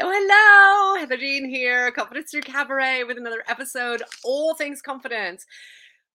Oh, hello, hello. Heather Jean here, Confidence Through Cabaret with another episode, All Things Confidence.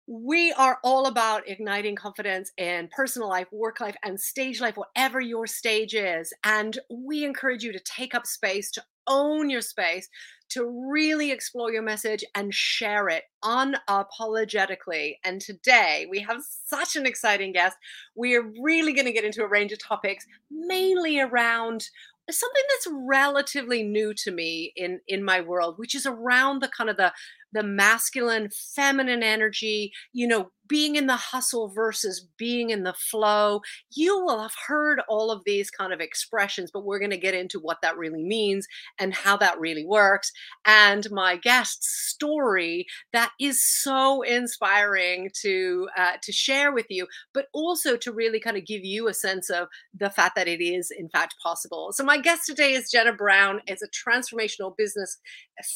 We are all about igniting confidence in personal life, work life, and stage life, whatever your stage is. And we encourage you to take up space, to own your space, to really explore your message and share it unapologetically. And today we have such an exciting guest. We are really going to get into a range of topics, mainly around something that's relatively new to me in in my world which is around the kind of the the masculine feminine energy you know being in the hustle versus being in the flow. You will have heard all of these kind of expressions but we're going to get into what that really means and how that really works. And my guest's story that is so inspiring to uh, to share with you but also to really kind of give you a sense of the fact that it is in fact possible. So my guest today is jenna brown. Is a transformational business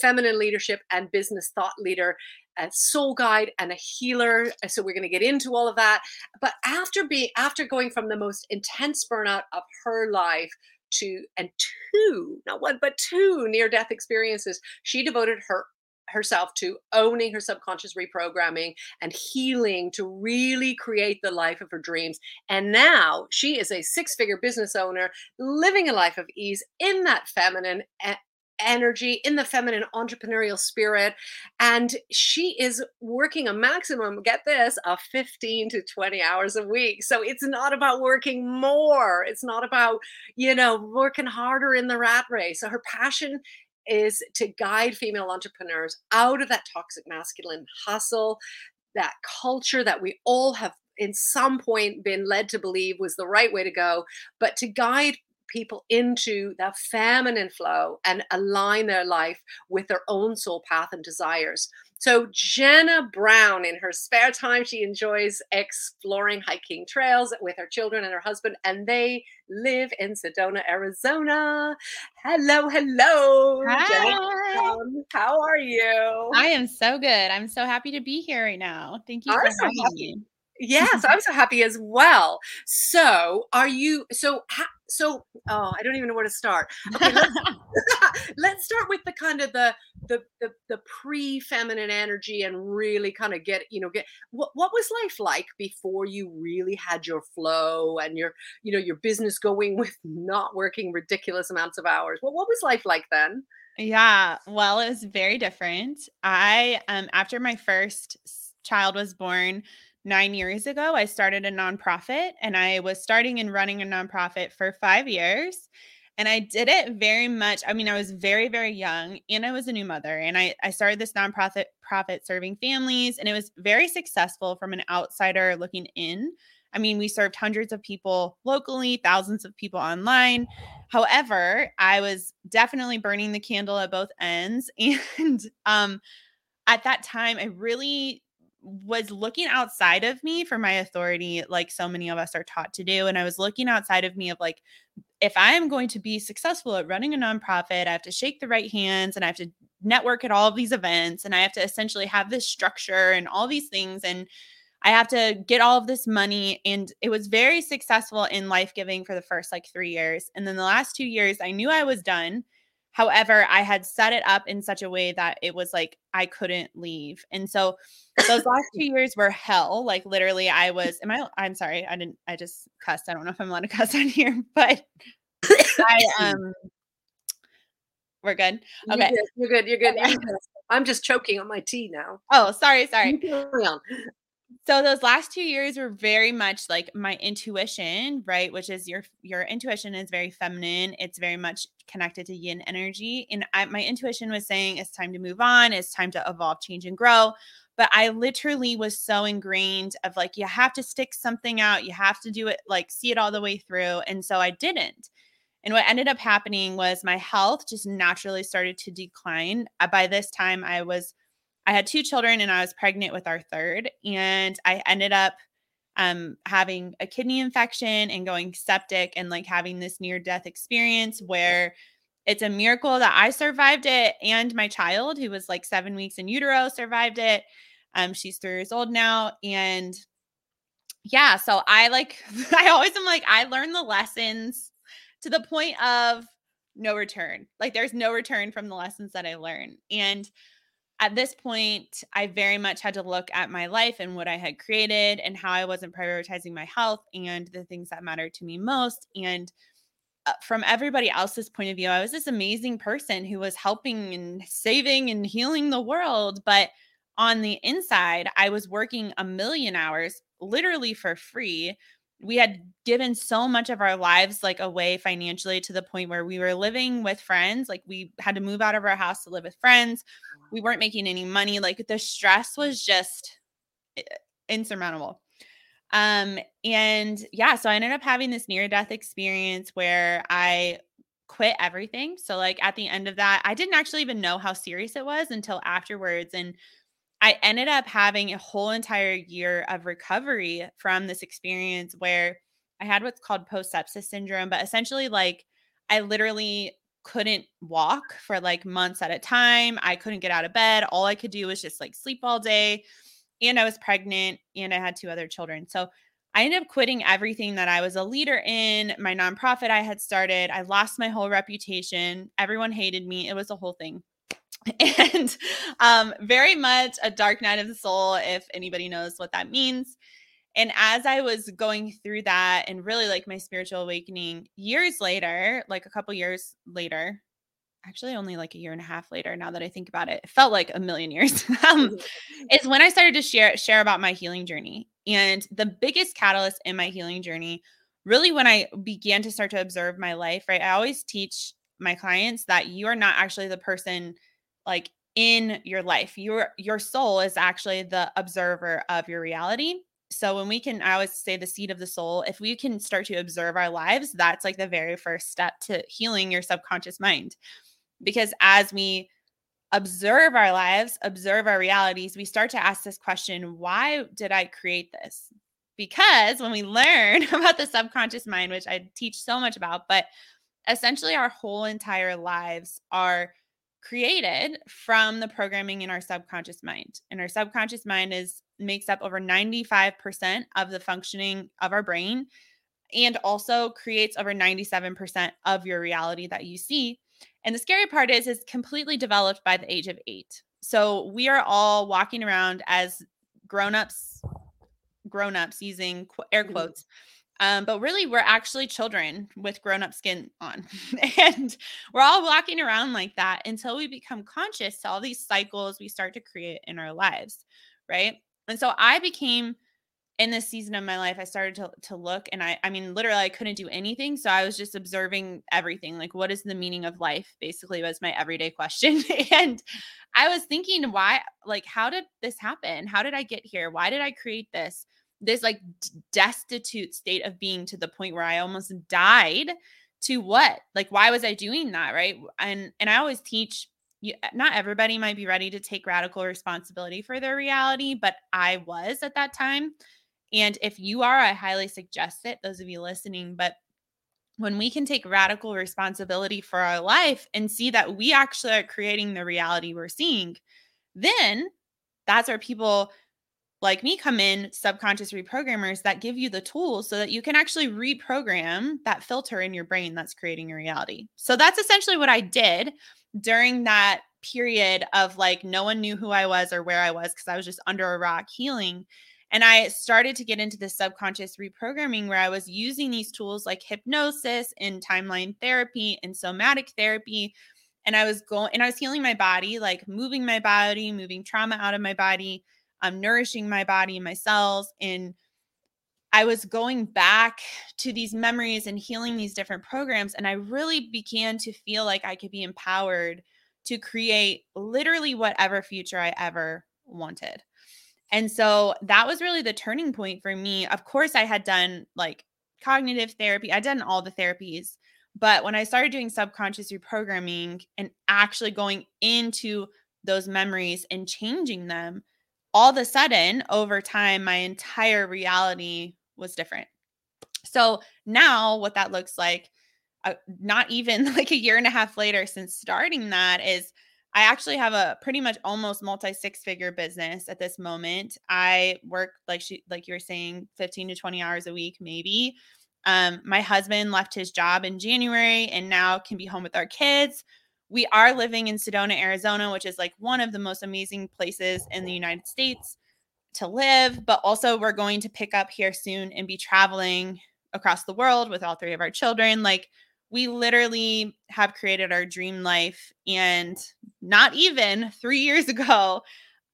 feminine leadership and business thought leader a soul guide and a healer so we're going to get into all of that but after being after going from the most intense burnout of her life to and two not one but two near death experiences she devoted her herself to owning her subconscious reprogramming and healing to really create the life of her dreams. And now she is a six figure business owner living a life of ease in that feminine eh, energy in the feminine entrepreneurial spirit and she is working a maximum get this of 15 to 20 hours a week. So it's not about working more. It's not about you know working harder in the rat race. So her passion is to guide female entrepreneurs out of that toxic masculine hustle that culture that we all have in some point been led to believe was the right way to go but to guide people into that feminine flow and align their life with their own soul path and desires. So, Jenna Brown, in her spare time, she enjoys exploring hiking trails with her children and her husband, and they live in Sedona, Arizona. Hello, hello. Hi. How are you? I am so good. I'm so happy to be here right now. Thank you I'm for so having happy. me. Yes, I'm so happy as well. So, are you so ha, so oh, I don't even know where to start. Okay, let's, let's start with the kind of the the the, the pre-feminine energy and really kind of get, you know, get what what was life like before you really had your flow and your, you know, your business going with not working ridiculous amounts of hours. Well, what was life like then? Yeah, well, it was very different. I um after my first child was born, nine years ago, I started a nonprofit and I was starting and running a nonprofit for five years. And I did it very much. I mean, I was very, very young and I was a new mother. And I, I started this nonprofit profit serving families and it was very successful from an outsider looking in. I mean, we served hundreds of people locally, thousands of people online. However, I was definitely burning the candle at both ends. And um, at that time, I really was looking outside of me for my authority, like so many of us are taught to do. And I was looking outside of me of like, if I am going to be successful at running a nonprofit, I have to shake the right hands and I have to network at all of these events and I have to essentially have this structure and all these things. And I have to get all of this money. And it was very successful in life giving for the first like three years. And then the last two years, I knew I was done. However, I had set it up in such a way that it was like I couldn't leave. And so those last two years were hell. Like literally, I was, am I, I'm sorry, I didn't, I just cussed. I don't know if I'm allowed to cuss on here, but I, um, we're good. Okay. You're good. You're good. You're good. I'm just choking on my tea now. Oh, sorry, sorry. So those last two years were very much like my intuition right which is your your intuition is very feminine it's very much connected to yin energy and I, my intuition was saying it's time to move on it's time to evolve change and grow but i literally was so ingrained of like you have to stick something out you have to do it like see it all the way through and so i didn't and what ended up happening was my health just naturally started to decline Uh, by this time i was I had two children and I was pregnant with our third. And I ended up um, having a kidney infection and going septic and like having this near death experience where it's a miracle that I survived it and my child, who was like seven weeks in utero, survived it. Um, she's three years old now. And yeah, so I like, I always am like, I learned the lessons to the point of no return. Like there's no return from the lessons that I learned. And at this point, I very much had to look at my life and what I had created and how I wasn't prioritizing my health and the things that mattered to me most. And uh, from everybody else's point of view, I was this amazing person who was helping and saving and healing the world. But on the inside, I was working a million hours literally for free. We had given so much of our lives like away financially to the point where we were living with friends. Like we had to move out of our house to live with friends we weren't making any money like the stress was just eh, insurmountable um and yeah so i ended up having this near death experience where i quit everything so like at the end of that i didn't actually even know how serious it was until afterwards and i ended up having a whole entire year of recovery from this experience where i had what's called post sepsis syndrome but essentially like i literally couldn't walk for like months at a time. I couldn't get out of bed. All I could do was just like sleep all day. And I was pregnant and I had two other children. So I ended up quitting everything that I was a leader in, my nonprofit I had started. I lost my whole reputation. Everyone hated me. It was a whole thing. And um, very much a dark night of the soul, if anybody knows what that means. And as I was going through that and really like my spiritual awakening years later, like a couple years later, actually only like a year and a half later now that I think about it, it felt like a million years. um, is when I started to share share about my healing journey. And the biggest catalyst in my healing journey, really when I began to start to observe my life, right? I always teach my clients that you are not actually the person like in your life. Your your soul is actually the observer of your reality so when we can i always say the seed of the soul if we can start to observe our lives that's like the very first step to healing your subconscious mind because as we observe our lives observe our realities we start to ask this question why did i create this because when we learn about the subconscious mind which i teach so much about but essentially our whole entire lives are created from the programming in our subconscious mind and our subconscious mind is makes up over 95% of the functioning of our brain and also creates over 97% of your reality that you see. And the scary part is it's completely developed by the age of 8. So we are all walking around as grown-ups grown-ups using air mm-hmm. Um, but really, we're actually children with grown up skin on. and we're all walking around like that until we become conscious to all these cycles we start to create in our lives. Right. And so I became in this season of my life, I started to, to look and I, I mean, literally I couldn't do anything. So I was just observing everything. Like, what is the meaning of life? Basically was my everyday question. and I was thinking, why, like, how did this happen? How did I get here? Why did I create this? This like destitute state of being to the point where I almost died to what? Like, why was I doing that? Right. And, and I always teach you, not everybody might be ready to take radical responsibility for their reality, but I was at that time. And if you are, I highly suggest it, those of you listening. But when we can take radical responsibility for our life and see that we actually are creating the reality we're seeing, then that's where people like me come in, subconscious reprogrammers that give you the tools so that you can actually reprogram that filter in your brain that's creating your reality. So that's essentially what I did during that period of like no one knew who I was or where I was because I was just under a rock healing. And I started to get into the subconscious reprogramming where I was using these tools like hypnosis and timeline therapy and somatic therapy. And I was going and I was healing my body, like moving my body, moving trauma out of my body, um, nourishing my body and my cells. And I was going back to these memories and healing these different programs. And I really began to feel like I could be empowered to create literally whatever future I ever wanted. And so that was really the turning point for me. Of course, I had done like cognitive therapy, I'd done all the therapies. But when I started doing subconscious reprogramming and actually going into those memories and changing them, all of a sudden, over time, my entire reality was different. So now, what that looks like, uh, not even like a year and a half later since starting that, is I actually have a pretty much almost multi six figure business at this moment. I work like she, like you were saying, 15 to 20 hours a week, maybe. Um, my husband left his job in January and now can be home with our kids. We are living in Sedona, Arizona, which is like one of the most amazing places in the United States to live, but also we're going to pick up here soon and be traveling across the world with all three of our children. Like, we literally have created our dream life. And not even three years ago,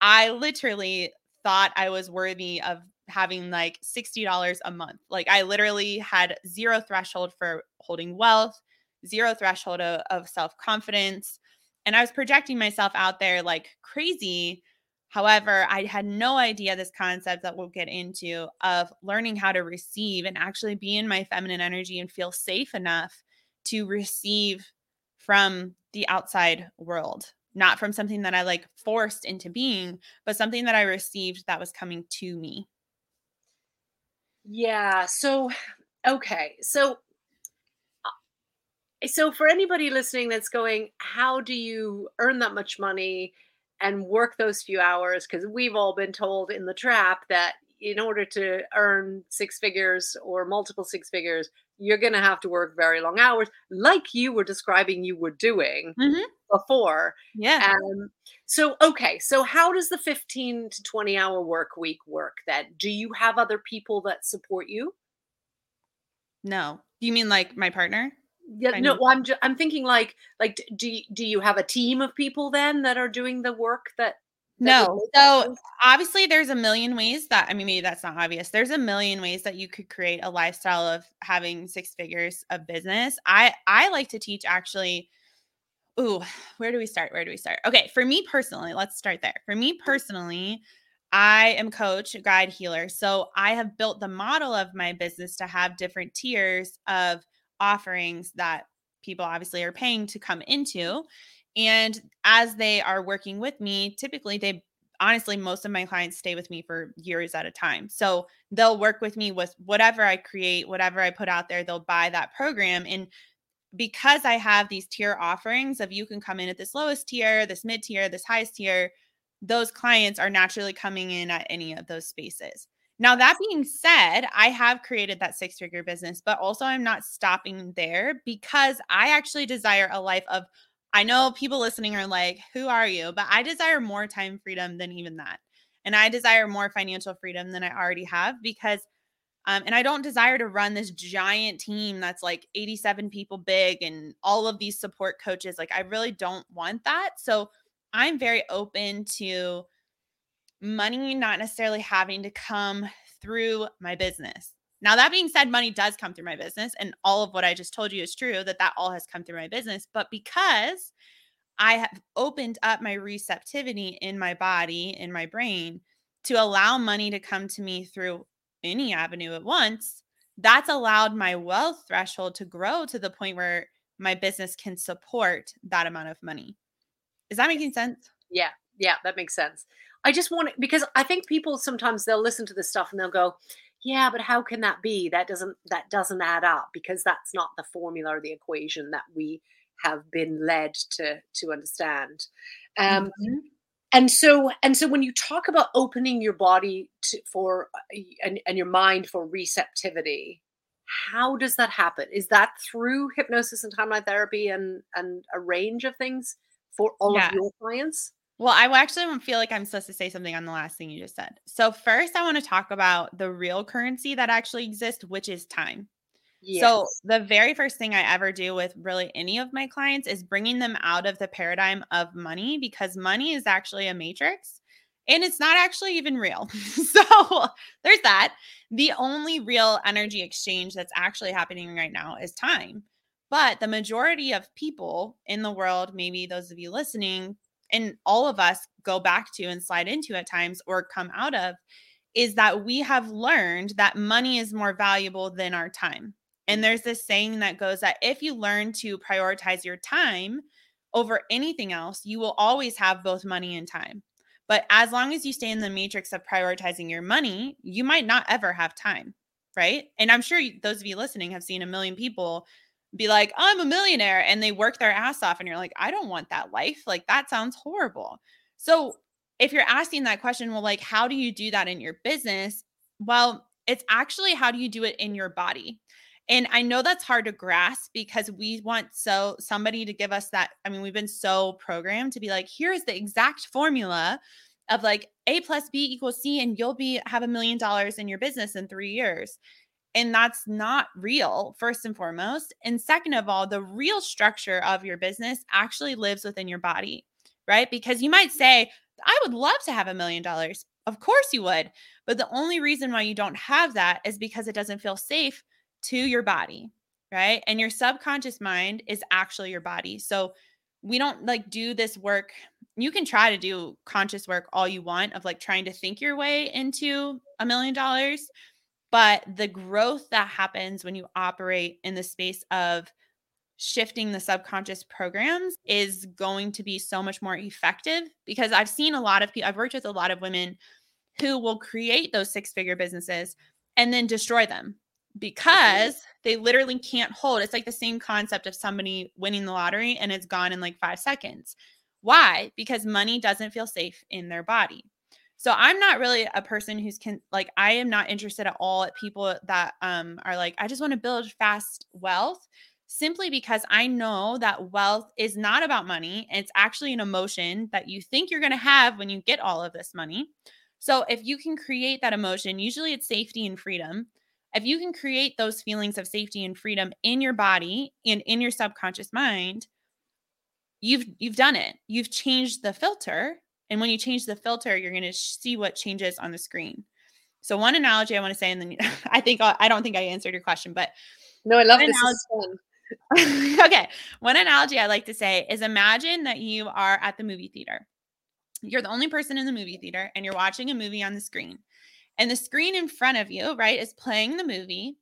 I literally thought I was worthy of having like $60 a month. Like, I literally had zero threshold for holding wealth, zero threshold of, of self confidence. And I was projecting myself out there like crazy However, I had no idea this concept that we'll get into of learning how to receive and actually be in my feminine energy and feel safe enough to receive from the outside world, not from something that I like forced into being, but something that I received that was coming to me. Yeah. So, okay. So, so for anybody listening that's going, how do you earn that much money? and work those few hours because we've all been told in the trap that in order to earn six figures or multiple six figures, you're going to have to work very long hours, like you were describing you were doing mm-hmm. before. Yeah. Um, so, okay. So, how does the 15 to 20 hour work week work then? Do you have other people that support you? No. Do you mean like my partner? Yeah no well, i'm ju- i'm thinking like like do you, do you have a team of people then that are doing the work that, that no so obviously there's a million ways that i mean maybe that's not obvious there's a million ways that you could create a lifestyle of having six figures of business. I i like to teach actually ooh where do we start where do we start? Okay for me personally let's start there. For me personally I am coach, guide, healer. So I have built the model of my business to have different tiers of offerings that people obviously are paying to come into. And as they are working with me, typically they honestly, most of my clients stay with me for years at a time. So they'll work with me with whatever I create, whatever I put out there, they'll buy that program. And because I have these tier offerings of you can come in at this lowest tier, this mid tier, this highest tier, those clients are naturally coming in at any of those spaces. Now, that being said, I have created that six figure business, but also I'm not stopping there because I actually desire a life of, I know people listening are like, who are you? But I desire more time freedom than even that. And I desire more financial freedom than I already have because, um, and I don't desire to run this giant team that's like 87 people big and all of these support coaches. Like, I really don't want that. So I'm very open to, money not necessarily having to come through my business. Now, that being said, money does come through my business, and all of what I just told you is true that that all has come through my business. But because I have opened up my receptivity in my body, in my brain, to allow money to come to me through any avenue at once, that's allowed my wealth threshold to grow to the point where my business can support that amount of money. Is that making sense? Yeah, yeah, that makes sense. I just want to because I think people sometimes they'll listen to this stuff and they'll go, "Yeah, but how can that be? That doesn't that doesn't add up because that's not the formula or the equation that we have been led to to understand." Um, mm-hmm. And so and so when you talk about opening your body to, for uh, and, and your mind for receptivity, how does that happen? Is that through hypnosis and timeline therapy and and a range of things for all yeah. of your clients? Well, I actually feel like I'm supposed to say something on the last thing you just said. So, first, I want to talk about the real currency that actually exists, which is time. Yes. So, the very first thing I ever do with really any of my clients is bringing them out of the paradigm of money because money is actually a matrix and it's not actually even real. so, there's that. The only real energy exchange that's actually happening right now is time. But the majority of people in the world, maybe those of you listening, and all of us go back to and slide into at times or come out of is that we have learned that money is more valuable than our time. And mm. there's this saying that goes that if you learn to prioritize your time over anything else, you will always have both money and time. But as long as you stay in the matrix of prioritizing your money, you might not ever have time, right? And I'm sure those of you listening have seen a million people be like, I'm a millionaire, and they work their ass off, and you're like, I don't want that life. Like, that sounds horrible. So, if you're asking that question, well, like, how do you do that in your business? Well, it's actually how do you do it in your body? And I know that's hard to grasp because we want so somebody to give us that. I mean, we've been so programmed to be like, here's the exact formula of like A plus B equals C, and you'll be have a million dollars in your business in three years. And that's not real, first and foremost. And second of all, the real structure of your business actually lives within your body, right? Because you might mm-hmm. say, I would love to have a million dollars. Of course you would. But the only reason why you don't have that is because it doesn't feel safe to your body, right? And your subconscious mind is actually your body. So we don't like do this work. You can try to do conscious work all you want of like trying to think your way into a million dollars. But the growth that happens when you operate in the space of shifting the subconscious programs is going to be so much more effective because I've seen a lot of people, I've worked with a lot of women who will create those six figure businesses and then destroy them mm-hmm. because they literally can't hold. It's like the same concept of somebody winning the lottery and it's gone in like five seconds. Why? Because money doesn't feel safe in their body. So I'm not really a person who's can like I am not interested at all at people that um are like I just want to build fast wealth simply because I know that wealth is not about money. It's actually an emotion that you think you're going to have when you get all of this money. So if you can create that emotion, usually it's safety and freedom if you can create those feelings of safety and freedom in your body and in your subconscious mind you've you've done it you've changed the filter and when you change the filter you're going to see what changes on the screen so one analogy i want to say and then i think i don't think i answered your question but no i love this analogy, okay one analogy i like to say is imagine that you are at the movie theater you're the only person in the movie theater and you're watching a movie on the screen and the screen in front of you, right, is playing the movie.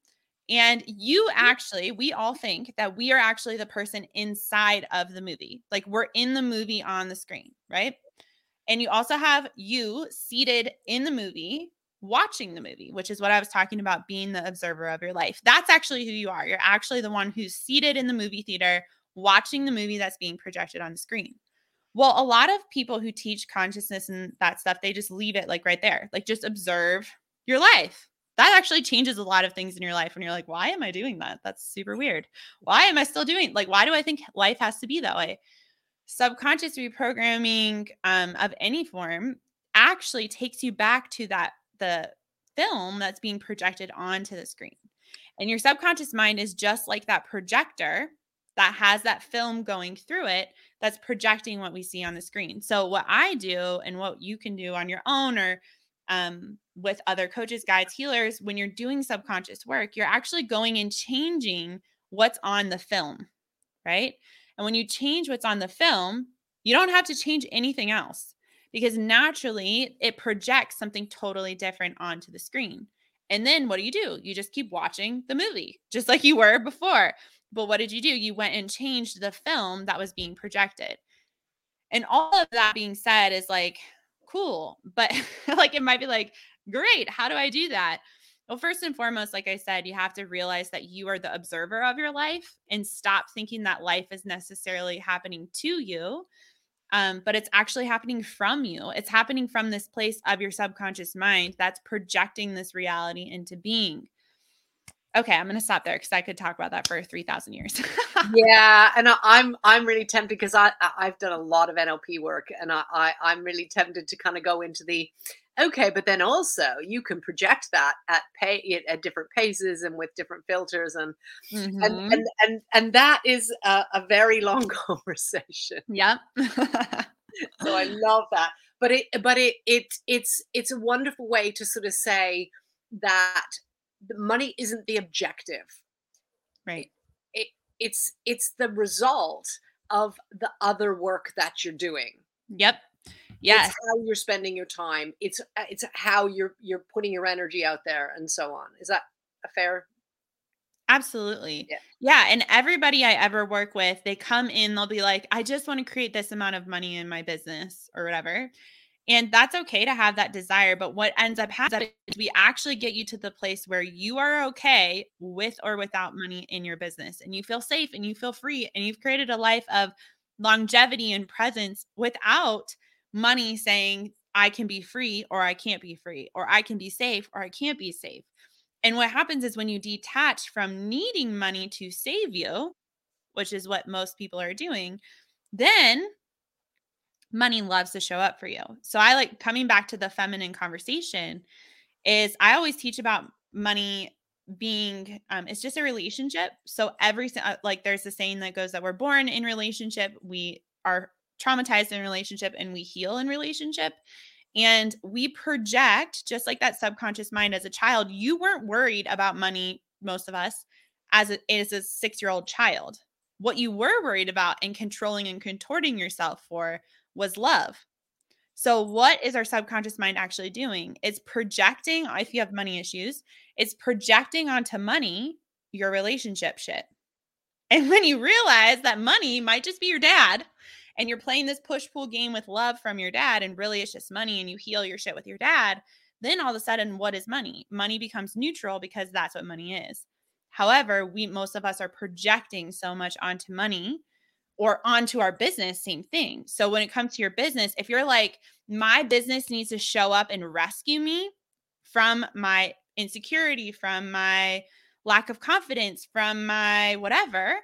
And you mm-hmm. actually, we all think that we are actually the person inside of the movie. Like we're in the movie on the screen, right? And you also have you seated in the movie watching the movie, which is what I was talking about being the observer of your life. That's actually who you are. You're actually the one who's seated in the movie theater watching the movie that's being projected on the screen. Well, a lot of people who teach consciousness and that stuff, they just leave it like right there. Like just observe your life. That actually changes a lot of things in your life when you're like, why am I doing that? That's super weird. Why am I still doing like why do I think life has to be that way? Subconscious reprogramming um, of any form actually takes you back to that the film that's being projected onto the screen. And your subconscious mind is just like that projector that has that film going through it that's projecting what we see on the screen. So what I do and what you can do on your own or um, with other coaches, guides, healers, when you're doing subconscious work, you're actually going and changing what's on the film, right? And when you change what's on the film, you don't have to change anything else because naturally it projects something totally different onto the screen. And then what do you do? You just keep watching the movie, just like you were before. But what did you do? You went and changed the film that was being projected. And all of that being said is like, cool. But like, it might be like, great. How do I do that? Well, first and foremost, like I said, you have to realize that you are the observer of your life and stop thinking that life is necessarily happening to you. Um, but it's actually happening from you. It's happening from this place of your subconscious mind that's projecting this reality into being. Okay, I'm going to stop there because I could talk about that for three thousand years. yeah, and I, I'm I'm really tempted because I I've done a lot of NLP work, and I, I I'm really tempted to kind of go into the okay, but then also you can project that at pay at different paces and with different filters, and mm-hmm. and, and and and that is a, a very long conversation. Yeah. so I love that, but it but it it it's it's a wonderful way to sort of say that the money isn't the objective right it, it's it's the result of the other work that you're doing yep yes it's how you're spending your time it's uh, it's how you're you're putting your energy out there and so on is that a fair Absolutely. Yeah. yeah. And everybody I ever work with, they come in, they'll be like, I just want to create this amount of money in my business or whatever. And that's okay to have that desire. But what ends up happening is we actually get you to the place where you are okay with or without money in your business and you feel safe and you feel free and you've created a life of longevity and presence without money saying, I can be free or I can't be free or I can be safe or I can't be safe. And what happens is when you detach from needing money to save you, which is what most people are doing, then money loves to show up for you. So I like coming back to the feminine conversation is I always teach about money being um it's just a relationship. So every uh, like there's a saying that goes that we're born in relationship, we are traumatized in relationship and we heal in relationship. And we project just like that subconscious mind as a child. You weren't worried about money, most of us, as a, as a six year old child. What you were worried about and controlling and contorting yourself for was love. So, what is our subconscious mind actually doing? It's projecting, if you have money issues, it's projecting onto money your relationship shit. And when you realize that money might just be your dad, and you're playing this push pull game with love from your dad, and really it's just money, and you heal your shit with your dad, then all of a sudden, what is money? Money becomes neutral because that's what money is. However, we most of us are projecting so much onto money or onto our business, same thing. So when it comes to your business, if you're like, my business needs to show up and rescue me from my insecurity, from my lack of confidence, from my whatever,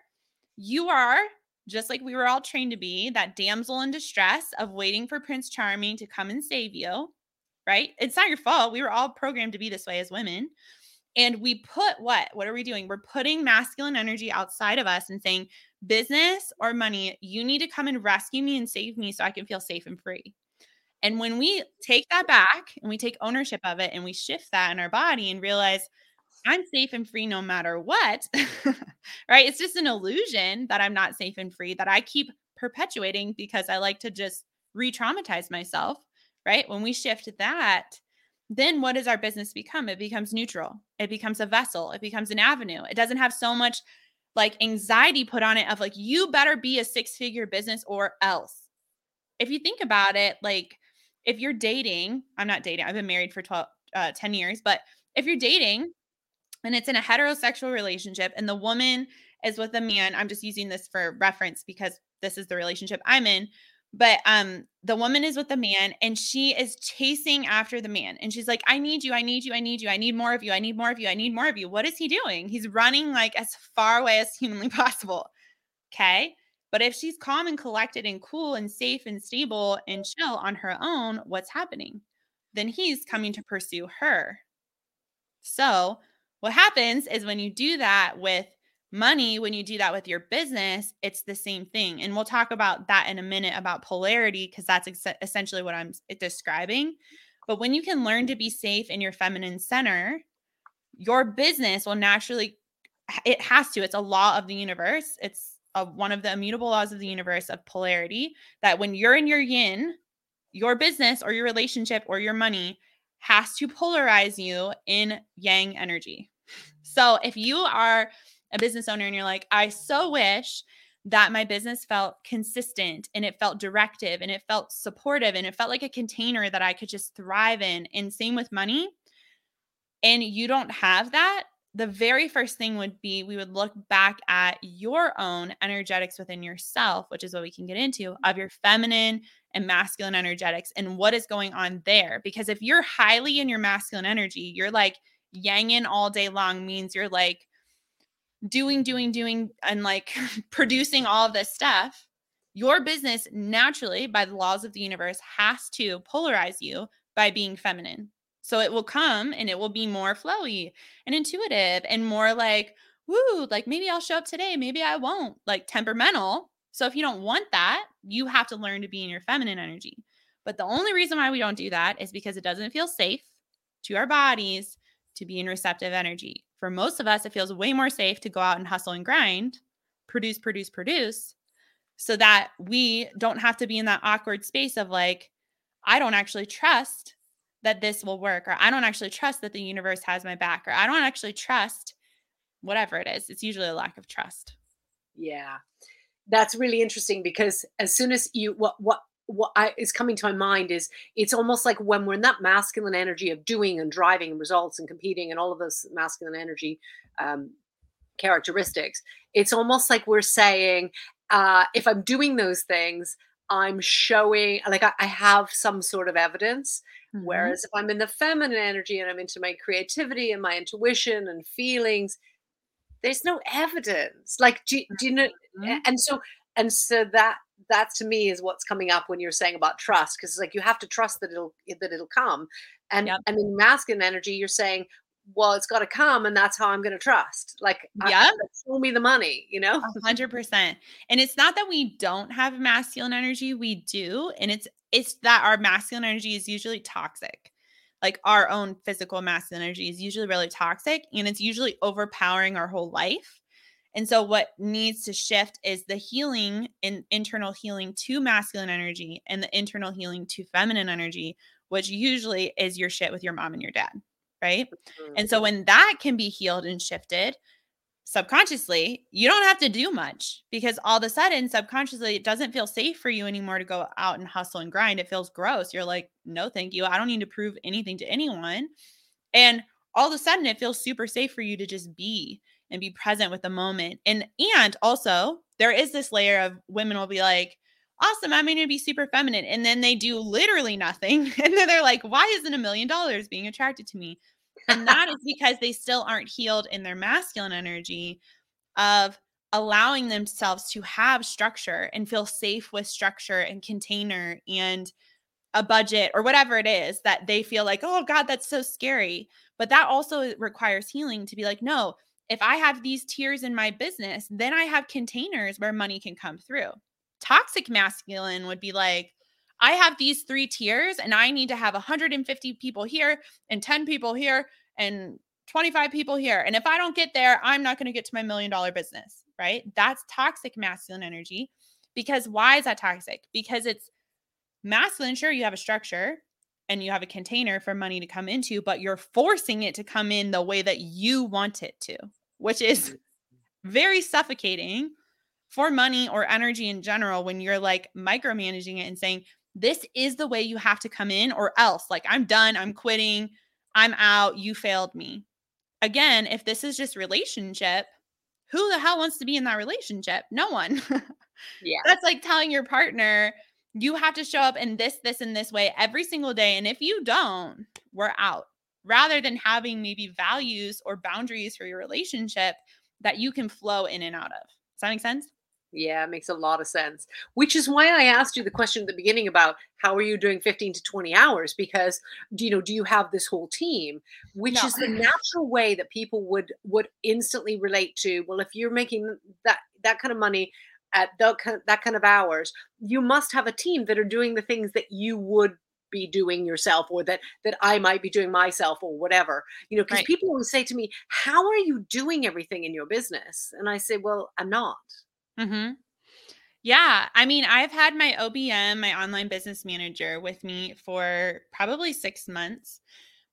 you are just like we were all trained to be, that damsel in distress of waiting for Prince Charming to come and save you, right? It's not your fault. We were all programmed to be this way as women. And we put what? What are we doing? We're putting masculine energy outside of us and saying, business or money, you need to come and rescue me and save me so I can feel safe and free. And when we take that back and we take ownership of it and we shift that in our body and realize, I'm safe and free no matter what, right? It's just an illusion that I'm not safe and free that I keep perpetuating because I like to just re traumatize myself, right? When we shift that, then what does our business become? It becomes neutral, it becomes a vessel, it becomes an avenue. It doesn't have so much like anxiety put on it of like, you better be a six figure business or else. If you think about it, like, if you're dating, I'm not dating, I've been married for 12, uh, 10 years, but if you're dating and it's in a heterosexual relationship and the woman is with a man i'm just using this for reference because this is the relationship i'm in but um the woman is with the man and she is chasing after the man and she's like i need you i need you i need you i need more of you i need more of you i need more of you. What is he doing? He's running like as far away as humanly possible okay? But if she's calm and collected and cool and safe and stable and chill on her own what's happening? Then he's coming to pursue her. So what happens is when you do that with money, when you do that with your business, it's the same thing. And we'll talk about that in a minute about polarity because that's ex- essentially what I'm describing. But when you can learn to be safe in your feminine center, your business will naturally it has to it's a law of the universe it's a, one of the immutable laws of the universe of polarity that when you're in your yin your business or your relationship or your money has to polarize you in yang energy. So if you are a business owner and you're like, I so wish that my business felt consistent and it felt directive and it felt supportive and it felt like a container that I could just thrive in. And same with money. And you don't have that, the very first thing would be we would look back at your own energetics within yourself, which is what we can get into of your feminine and masculine energetics and what is going on there. Because if you're highly in your masculine energy, you're like yanging all day long, means you're like doing, doing, doing, and like producing all this stuff. Your business naturally, by the laws of the universe, has to polarize you by being feminine. So it will come and it will be more flowy and intuitive and more like, woo, like maybe I'll show up today, maybe I won't, like temperamental. So if you don't want that, you have to learn to be in your feminine energy. But the only reason why we don't do that is because it doesn't feel safe to our bodies to be in receptive energy. For most of us, it feels way more safe to go out and hustle and grind, produce, produce, produce, so that we don't have to be in that awkward space of like, I don't actually trust that this will work or i don't actually trust that the universe has my back or i don't actually trust whatever it is it's usually a lack of trust. Yeah. That's really interesting because as soon as you what what what I, is coming to my mind is it's almost like when we're in that masculine energy of doing and driving and results and competing and all of those masculine energy um, characteristics it's almost like we're saying uh, if i'm doing those things I'm showing, like, I, I have some sort of evidence. Mhm. Whereas if I'm in the feminine energy and I'm into my creativity and my intuition and feelings, there's no evidence. Like, do, do you know? Mhm. And so, and so that that to me is what's coming up when you're saying about trust, because it's like you have to trust that it'll that it'll come. And Yep. and in masculine energy, you're saying, well, it's got to come, and that's how I'm going to trust. Like, yeah, show me the money, you know? A hundred percent. And it's not that we don't have masculine energy, we do. And it's it's that our masculine energy is usually toxic. Like our own physical masculine energy is usually really toxic and it's usually overpowering our whole life. And so what needs to shift is the healing and internal healing to masculine energy and the internal healing to feminine energy, which usually is your shit with your mom and your dad. Right. Mm-hmm. And so when that can be healed and shifted subconsciously, you don't have to do much because all of a sudden, subconsciously, it doesn't feel safe for you anymore to go out and hustle and grind. It feels gross. You're like, no, thank you. I don't need to prove anything to anyone. And all of a sudden, it feels super safe for you to just be and be present with the moment. And and also, there is this layer of women will be like, awesome, I'm going to be super feminine. And then they do literally nothing. And then they're like, why isn't a million dollars being attracted to me? And that is because they still aren't healed in their masculine energy of allowing themselves to have structure and feel safe with structure and container and a budget or whatever it is that they feel like, oh God, that's so scary. But that also requires healing to be like, no, if I have these tiers in my business, then I have containers where money can come through. Toxic masculine would be like, I have these three tiers and I need to have 150 people here and 10 people here and 25 people here. And if I don't get there, I'm not going to get to my million dollar business, right? That's toxic masculine energy. Because why is that toxic? Because it's masculine. Sure, you have a structure and you have a container for money to come into, but you're forcing it to come in the way that you want it to, which is very suffocating for money or energy in general when you're like micromanaging it and saying, this is the way you have to come in, or else, like, I'm done, I'm quitting, I'm out, you failed me. Again, if this is just relationship, who the hell wants to be in that relationship? No one. Yeah. That's like telling your partner, you have to show up in this, this, and this way every single day. And if you don't, we're out. Rather than having maybe values or boundaries for your relationship that you can flow in and out of. Does that make sense? Yeah, it makes a lot of sense. Which is why I asked you the question at the beginning about how are you doing 15 to 20 hours? Because do you know, do you have this whole team? Which No. is the natural way that people would would instantly relate to. Well, if you're making that that kind of money at that kind that kind of hours, you must have a team that are doing the things that you would be doing yourself or that that I might be doing myself or whatever. You know, because Right. people always say to me, "How are you doing everything in your business?" And I say, "Well, I'm not." Mm-hmm. Yeah. I mean, I've had my OBM, my online business manager, with me for probably six months.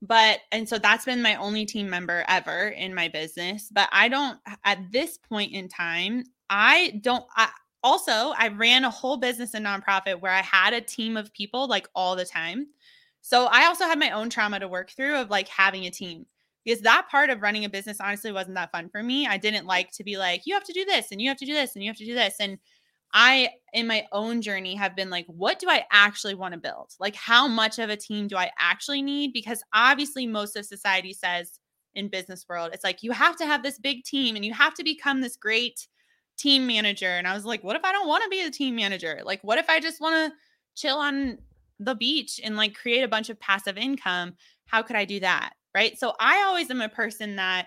But, and so that's been my only team member ever in my business. But I don't, at this point in time, I don't, I, also, I ran a whole business and nonprofit where I had a team of people like all the time. So I also had my own trauma to work through of like having a team because that part of running a business honestly wasn't that fun for me. I didn't like to be like, you have to do this and you have to do this and you have to do this. And I, in my own journey, have been like, what do I actually want to build? Like, how much of a team do I actually need? Because obviously, most of society says in business world, it's like you have to have this big team and you have to become this great team manager. And I was like, what if I don't want to be a team manager? Like, what if I just want to chill on the beach and like create a bunch of passive income? How could I do that? Right. So I always am a person that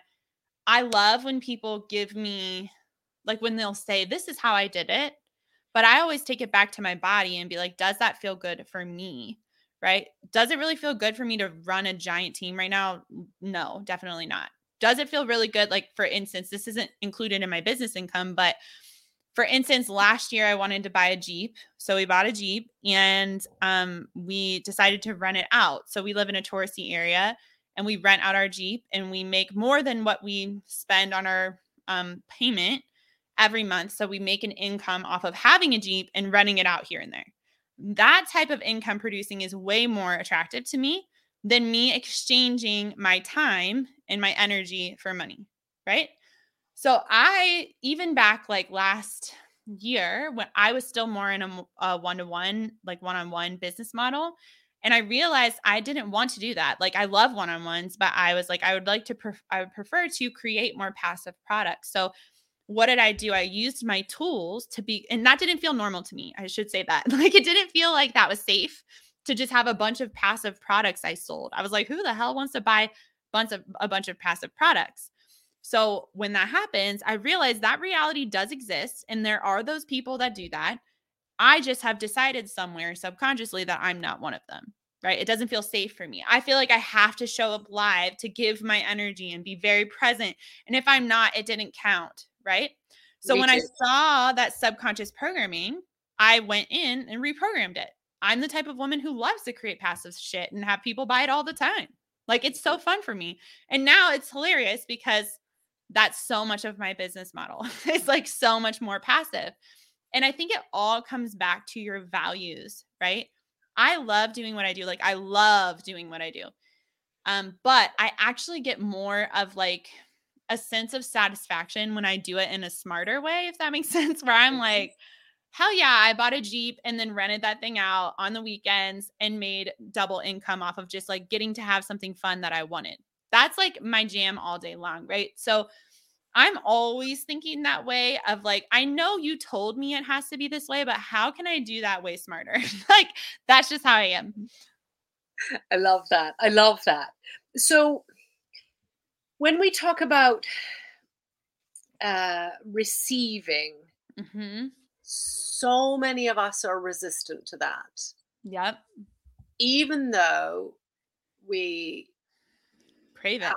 I love when people give me, like, when they'll say, this is how I did it. But I always take it back to my body and be like, does that feel good for me? Right. Does it really feel good for me to run a giant team right now? No, definitely not. Does it feel really good? Like, for instance, this isn't included in my business income, but for instance, last year I wanted to buy a Jeep. So we bought a Jeep and um, we decided to rent it out. So we live in a touristy area and we rent out our Jeep and we make more than what we spend on our um, payment every month. So we make an income off of having a Jeep and renting it out here and there. That type of income producing is way more attractive to me than me exchanging my time and my energy for money, right? So I even back like last year when I was still more in a one to one, like one on one business model. And I realized I didn't want to do that. Like I love one on ones, but I was like, I would like to, I would prefer to create more passive products. So what did I do? I used my tools to be, and that didn't feel normal to me. I should say that. Like it didn't feel like that was safe to just have a bunch of passive products I sold. I was like, who the hell wants to buy bunch of a bunch of passive products? So when that happens, I realized that reality does exist and there are those people that do that. I just have decided somewhere subconsciously that I'm not one of them. Right. It doesn't feel safe for me. I feel like I have to show up live to give my energy and be very present. And if I'm not, it didn't count right? So Me when too. I saw that subconscious programming, I went in and reprogrammed it. I'm the type of woman who loves to create passive shit and have people buy it all the time. Like it's so fun for me. And now it's hilarious because that's so much of my business model. it's like so much more passive. And I think it all comes back to your values, right? I love doing what I do. Like I love doing what I do. Um, but I actually get more of like a sense of satisfaction when I do it in a smarter way, if that makes sense, where I'm mm-hmm. like, hell yeah, I bought a Jeep and then rented that thing out on the weekends and made double income off of just like getting to have something fun that I wanted. That's like my jam all day long, right? So I'm always thinking that way of like, I know you told me it has to be this way, but how can I do that way smarter? like, that's just how I am. I love that. I love that. So, when we talk about uh, receiving, mm-hmm. so many of us are resistant to that. Yep. Even though we crave it.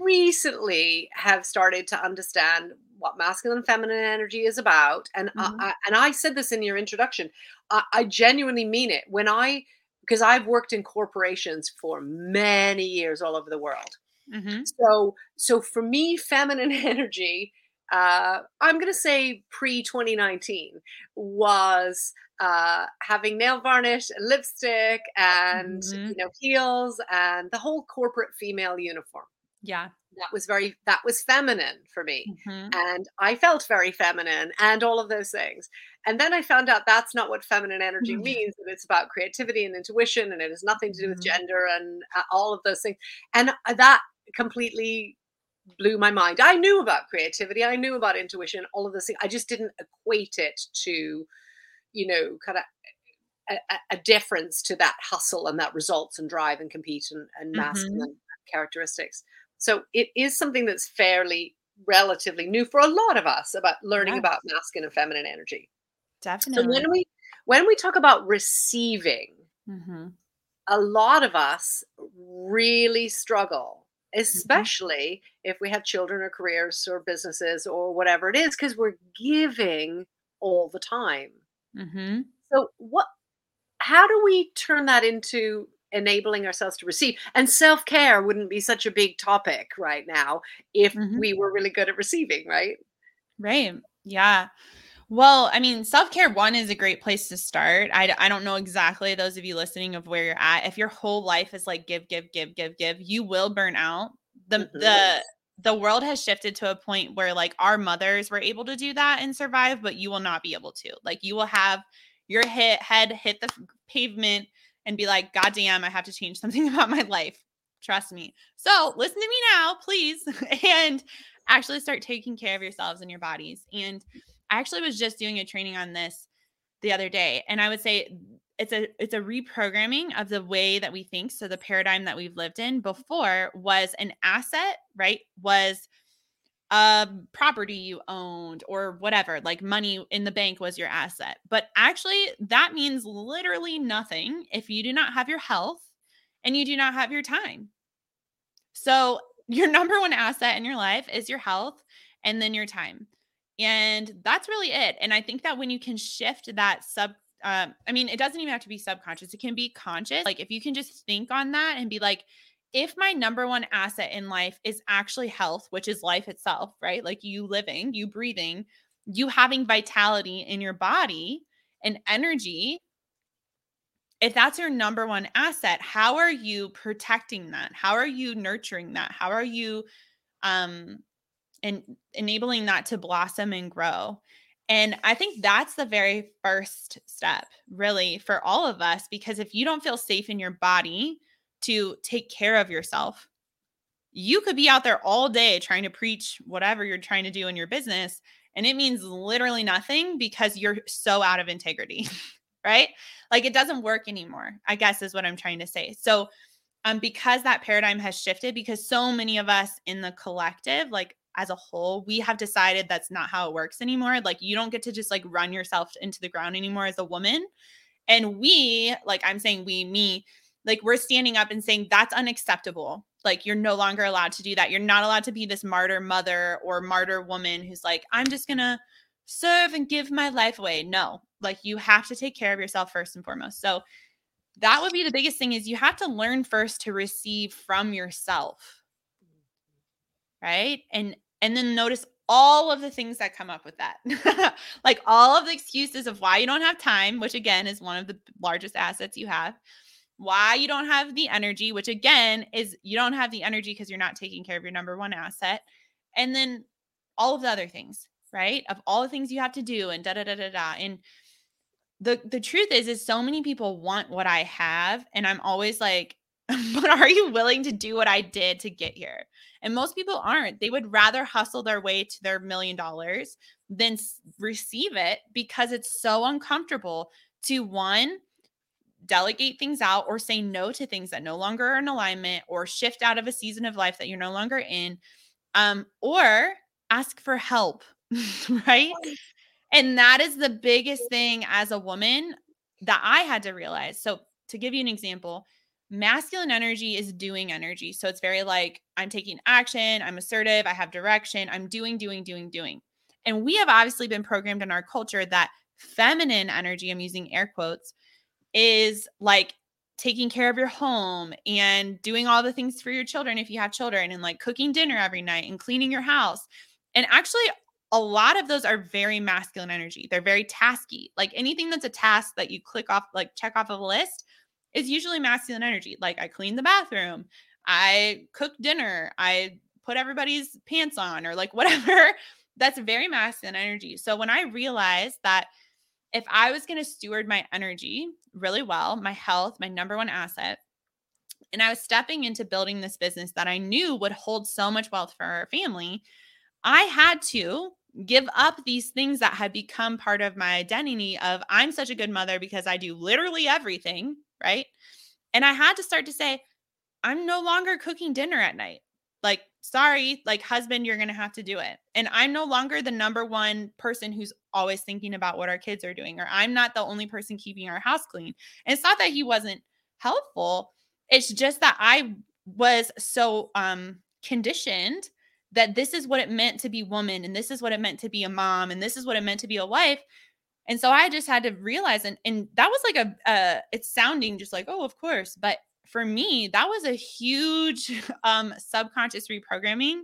recently have started to understand what masculine and feminine energy is about, and mm-hmm. I, and I said this in your introduction. I, I genuinely mean it when I because I've worked in corporations for many years all over the world. Mm-hmm. So, so for me, feminine energy, uh, I'm going to say pre 2019, was uh, having nail varnish and lipstick and mm-hmm. you know heels and the whole corporate female uniform. Yeah, that was very that was feminine for me, mm-hmm. and I felt very feminine and all of those things. And then I found out that's not what feminine energy mm-hmm. means. That it's about creativity and intuition, and it has nothing to do with mm-hmm. gender and uh, all of those things. And uh, that completely blew my mind. I knew about creativity, I knew about intuition, all of this thing. I just didn't equate it to, you know, kind of a, a, difference to that hustle and that results and drive and compete and, and mm-hmm. masculine characteristics. So it is something that's fairly relatively new for a lot of us about learning yes. about masculine and feminine energy. Definitely. So when we when we talk about receiving, mm-hmm. a lot of us really struggle Mm-hmm. especially if we have children or careers or businesses or whatever it is, because we're giving all the time. Mm-hmm. So, what? How do we turn that into enabling ourselves to receive? And self care wouldn't be such a big topic right now if mm-hmm. we were really good at receiving, right? Right. Yeah. Well, I mean, self care one is a great place to start. I, I don't know exactly those of you listening of where you're at. If your whole life is like give, give, give, give, give, you will burn out. The mm-hmm. the the world has shifted to a point where like our mothers were able to do that and survive, but you will not be able to. Like you will have your hit head hit the pavement and be like, God damn, I have to change something about my life. Trust me. So listen to me now, please, and actually start taking care of yourselves and your bodies. And I actually was just doing a training on this the other day, and I would say it's a it's a reprogramming of the way that we think. So the paradigm that we've lived in before was an asset, right? Was a property you owned or whatever, like money in the bank was your asset. But actually, that means literally nothing if you do not have your health and you do not have your time. So, your number one asset in your life is your health and then your time. And that's really it. And I think that when you can shift that sub, um, I mean, it doesn't even have to be subconscious, it can be conscious. Like if you can just think on that and be like, if my number one asset in life is actually health, which is life itself, right? Like you living, you breathing, you having vitality in your body and energy, if that's your number one asset, how are you protecting that? How are you nurturing that? How are you um and enabling that to blossom and grow. And I think that's the very first step, really, for all of us. Because if you don't feel safe in your body to take care of yourself, you could be out there all day trying to preach whatever you're trying to do in your business. And it means literally nothing because you're so out of integrity, right? Like it doesn't work anymore, I guess is what I'm trying to say. So, um, because that paradigm has shifted, because so many of us in the collective, like as a whole, we have decided that's not how it works anymore. Like you don't get to just like run yourself into the ground anymore as a woman. And we, like I'm saying we, me, like we're standing up and saying that's unacceptable. Like you're no longer allowed to do that. You're not allowed to be this martyr mother or martyr woman who's like, I'm just to serve and give my life away. No, like you have to take care of yourself first and foremost. So that would be the biggest thing is you have to learn first to receive from yourself right? And and then notice all of the things that come up with that. Like all of the excuses of why you don't have time which again is one of the largest assets you have. Why you don't have the energy which again is you don't have the energy because you're not taking care of your number one asset. And then all of the other things right? Of all the things you have to do and da da da da da. And the the truth is is so many people want what i have and i'm always like but are you willing to do what I did to get here? And most people aren't. They would rather hustle their way to their million dollars than receive it because it's so uncomfortable to one, delegate things out or say no to things that no longer are in alignment or shift out of a season of life that you're no longer in um or ask for help right? And that is the biggest thing as a woman that i had to realize. So to give you an example masculine energy is doing energy. So it's very like, I'm taking action, I'm assertive, I have direction, I'm doing, doing, doing, doing. And we have obviously been programmed in our culture that feminine energy, I'm using air quotes, is like taking care of your home and doing all the things for your children if you have children and like cooking dinner every night and cleaning your house. And actually, a lot of those are very masculine energy. They're very tasky. Like anything that's a task that you click off, like check off of a list, is usually masculine energy. Like I clean the bathroom, I cook dinner, I put everybody's pants on, or like whatever. That's very masculine energy. So when I realized that if I was going to steward my energy really well, my health, my number one asset, and I was stepping into building this business that I knew would hold so much wealth for our family, I had to give up these things that had become part of my identity of I'm such a good mother because I do literally everything right? And I had to start to say, I'm no longer cooking dinner at night. Like, sorry, like, husband, you're going to have to do it. And I'm no longer the number one person who's always thinking about what our kids are doing, or I'm not the only person keeping our house clean. And it's not that he wasn't helpful, it's just that I was so um conditioned that this is what it meant to be woman and this is what it meant to be a mom and this is what it meant to be a wife and so I just had to realize, and, and that was like a, uh, it's sounding just like, oh, of course. But for me, that was a huge um, subconscious reprogramming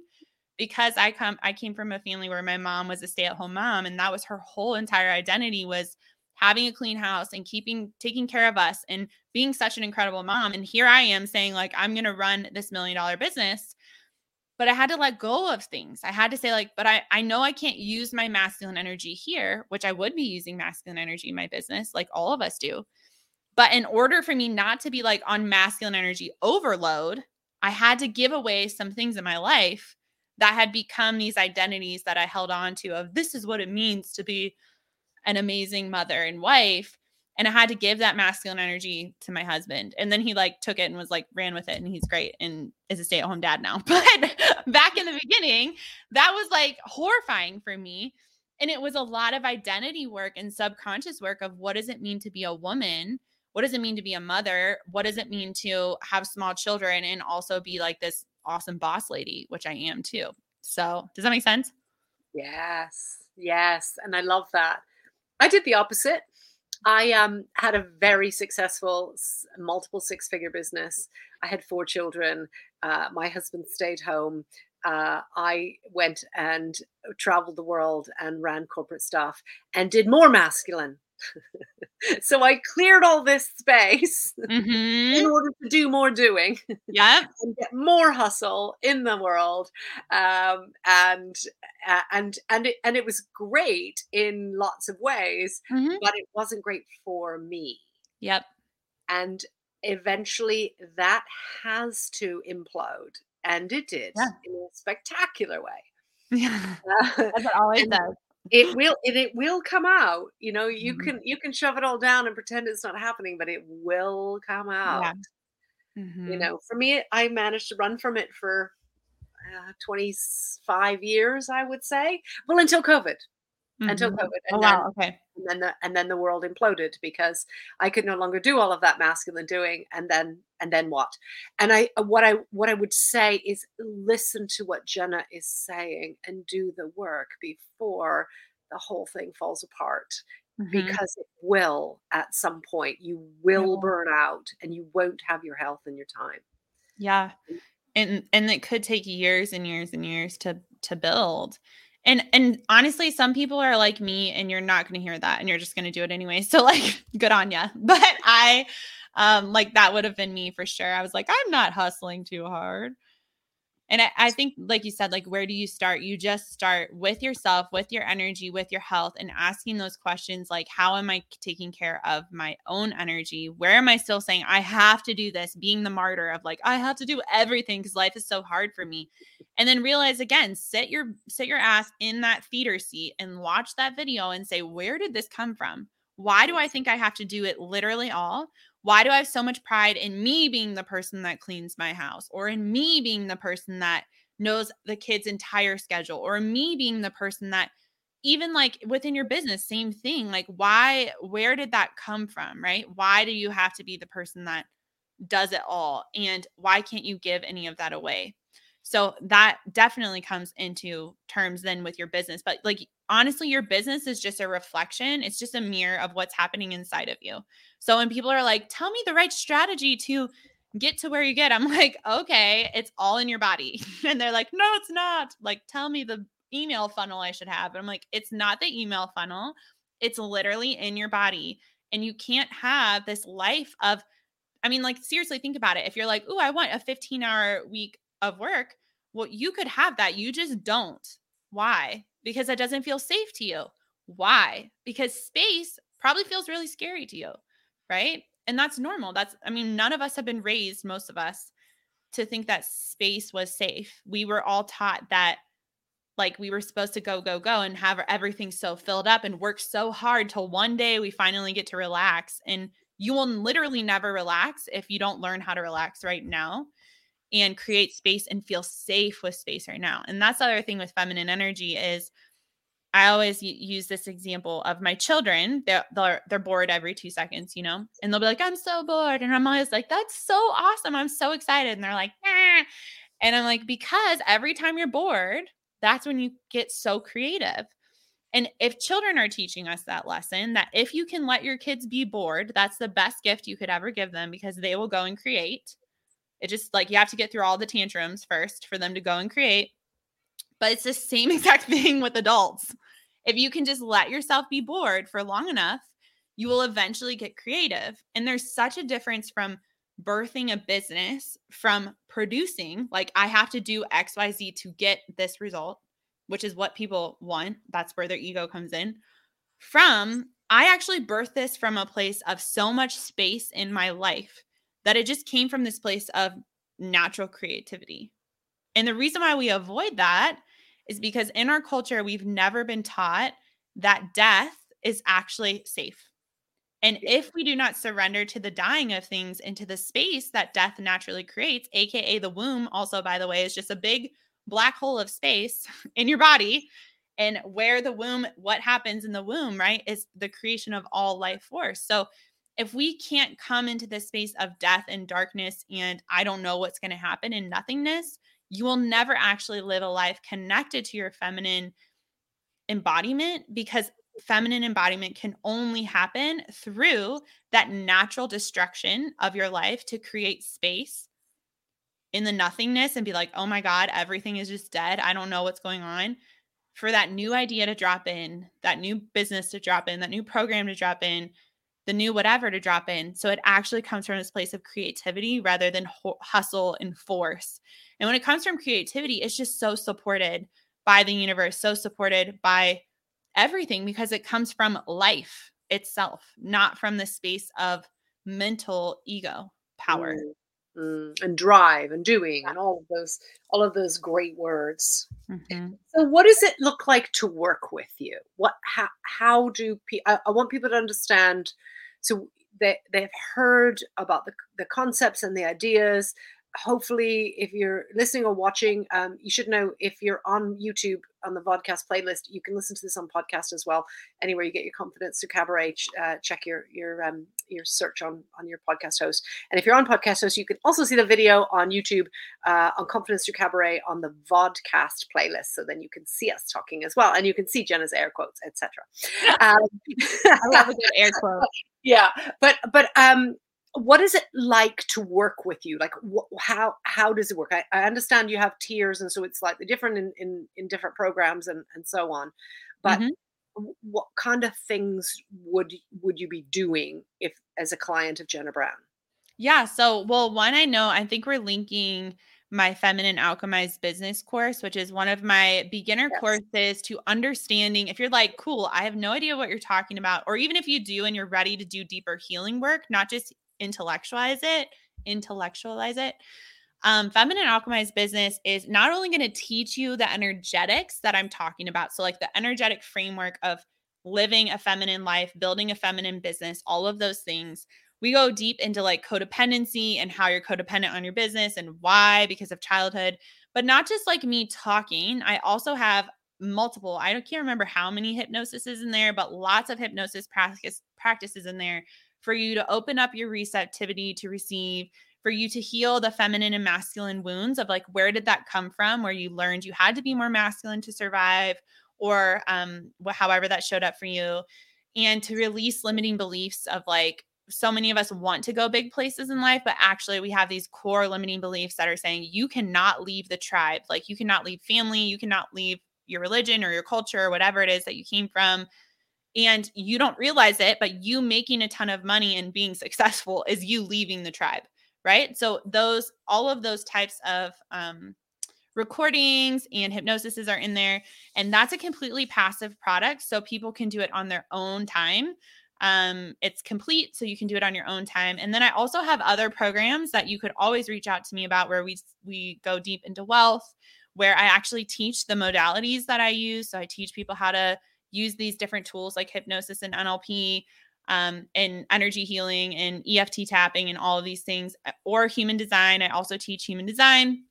because I come, I came from a family where my mom was a stay at home mom. And that was her whole entire identity was having a clean house and keeping, taking care of us and being such an incredible mom. And here I am saying like, I'm going to run this million dollar business but I had to let go of things. I had to say, like, but I, I know I can't use my masculine energy here, which I would be using masculine energy in my business, like all of us do. But in order for me not to be like on masculine energy overload, I had to give away some things in my life that had become these identities that I held on to of this is what it means to be an amazing mother and wife and I had to give that masculine energy to my husband. And then he like took it and was like ran with it and he's great and is a stay-at-home dad now. But back in the beginning, that was like horrifying for me. And it was a lot of identity work and subconscious work of what does it mean to be a woman? What does it mean to be a mother? What does it mean to have small children and also be like this awesome boss lady, which I am too. So, does that make sense? Yes. Yes, and I love that. I did the opposite. I um, had a very successful multiple six figure business. I had four children. Uh, my husband stayed home. Uh, I went and traveled the world and ran corporate stuff and did more masculine so I cleared all this space Mhm. in order to do more doing Yep. and get more hustle in the world. Um, and uh, and and it, and it was great in lots of ways, Mhm. but it wasn't great for me. Yep. And eventually that has to implode. And it did Yeah. in a spectacular way. Yeah. Uh, As it always does. It will and it will come out. You know, you Mhm. can you can shove it all down and pretend it's not happening, but it will come out. Yeah. You Mhm. know, for me, I managed to run from it for uh, 25 years, I would say. Well, until COVID. Until Mhm. COVID. Oh, And then wow. Okay. and then the and then the world imploded because I could no longer do all of that masculine doing and then and then what and I uh, what I what I would say is listen to what Jenna is saying and do the work before the whole thing falls apart Mhm. because it will at some point you will Yeah. burn out and you won't have your health and your time Yeah. And and it could take years and years and years to to build. And and honestly, some people are like me and you're not going to hear that and you're just going to do it anyway. So like good on you. But I um like that would have been me for sure. I was like I'm not hustling too hard. And I, I think, like you said, like, where do you start? You just start with yourself, with your energy, with your health, and asking those questions like, how am I taking care of my own energy? Where am I still saying, I have to do this, being the martyr of like, I have to do everything because life is so hard for me. And then realize again, sit your sit your ass in that feeder seat and watch that video and say, where did this come from? Why do I think I have to do it literally all? Why do I have so much pride in me being the person that cleans my house or in me being the person that knows the kid's entire schedule or me being the person that even like within your business same thing like why where did that come from right? Why do you have to be the person that does it all? And why can't you give any of that away so that definitely comes into terms then with your business but like honestly your business is just a reflection it's just a mirror of what's happening inside of you. So when people are like tell me the right strategy to get to where you get i'm like okay it's all in your body. And they're like no it's not. Like tell me the email funnel i should have. And i'm like it's not the email funnel it's literally in your body and you can't have this life of i mean like seriously think about it. If you're like oh i want a 15 hour week of work well you could have that you just don't. Why? Because that doesn't feel safe to you. Why? Because space probably feels really scary to you right? And that's normal. That's i mean none of us have been raised most of us to think that space was safe. We were all taught that like we were supposed to go go go and have everything so filled up and work so hard till one day we finally get to relax. And you will literally never relax if you don't learn how to relax right now and create space and feel safe with space right now and that's the other thing with feminine energy is I always use this example of my children. They're, they're they're bored every two seconds, you know, and they'll be like, "I'm so bored," and I'm always like, "That's so awesome! I'm so excited!" And they're like, ah. and I'm like, because every time you're bored, that's when you get so creative. And if children are teaching us that lesson, that if you can let your kids be bored, that's the best gift you could ever give them because they will go and create. It just like you have to get through all the tantrums first for them to go and create. But it's the same exact thing with adults. If you can just let yourself be bored for long enough, you will eventually get creative. And there's such a difference from birthing a business from producing, like I have to do XYZ to get this result, which is what people want. That's where their ego comes in. From I actually birthed this from a place of so much space in my life that it just came from this place of natural creativity. And the reason why we avoid that is because in our culture, we've never been taught that death is actually safe. And if we do not surrender to the dying of things into the space that death naturally creates, AKA the womb, also, by the way, is just a big black hole of space in your body. And where the womb, what happens in the womb, right, is the creation of all life force. So if we can't come into this space of death and darkness and I don't know what's going to happen in nothingness, you will never actually live a life connected to your feminine embodiment because feminine embodiment can only happen through that natural destruction of your life to create space in the nothingness and be like, oh my God, everything is just dead. I don't know what's going on. for that new idea to drop in, that new business to drop in, that new program to drop in, the new whatever to drop in. So it actually comes from this place of creativity rather than ho- hustle and force. And when it comes from creativity, it's just so supported by the universe, so supported by everything because it comes from life itself, not from the space of mental ego power. Mm. Mm, and drive and doing and all of those all of those great words mm-hmm. so what does it look like to work with you what how, how do pe- I, I want people to understand so they, they've heard about the, the concepts and the ideas hopefully if you're listening or watching um, you should know if you're on youtube on the vodcast playlist you can listen to this on podcast as well. Anywhere you get your confidence through cabaret uh, check your your um, your search on on your podcast host. And if you're on podcast host you can also see the video on youtube uh, on confidence through cabaret on the vodcast playlist so then you can see us talking as well and you can see jenna's air quotes etc um, i love a good air quote. Yeah but but um what is it like to work with you like wh- how how does it work I, I, understand you have tiers and so it's slightly different in in, in different programs and and so on but mm-hmm. what kind of things would would you be doing if as a client of jenna brown yeah so well one i know i think we're linking my feminine alchemized business course which is one of my beginner yes. courses to understanding if you're like cool i have no idea what you're talking about or even if you do and you're ready to do deeper healing work not just intellectualize it, intellectualize it. Um, Feminine Alchemized Business is not only going to teach you the energetics that I'm talking about, so like the energetic framework of living a feminine life, building a feminine business, all of those things. We go deep into like codependency and how you're codependent on your business and why because of childhood, but not just like me talking. I also have multiple, I can't remember how many hypnosis is in there, but lots of hypnosis practice practices in there for you to open up your receptivity to receive, for you to heal the feminine and masculine wounds of like, where did that come from? Where you learned you had to be more masculine to survive, or um, however that showed up for you, and to release limiting beliefs of like, so many of us want to go big places in life, but actually we have these core limiting beliefs that are saying you cannot leave the tribe. Like you cannot leave family, you cannot leave your religion or your culture or whatever it is that you came from and you don't realize it but you making a ton of money and being successful is you leaving the tribe right? So those all of those types of um, recordings and hypnosises are in there and that's a completely passive product so people can do it on their own time. Um, it's complete so you can do it on your own time and then i also have other programs that you could always reach out to me about where we we go deep into wealth where i actually teach the modalities that i use so i teach people how to use these different tools like hypnosis and NLP um, and energy healing and EFT tapping and all of these things, uh, or human design. I also teach human design.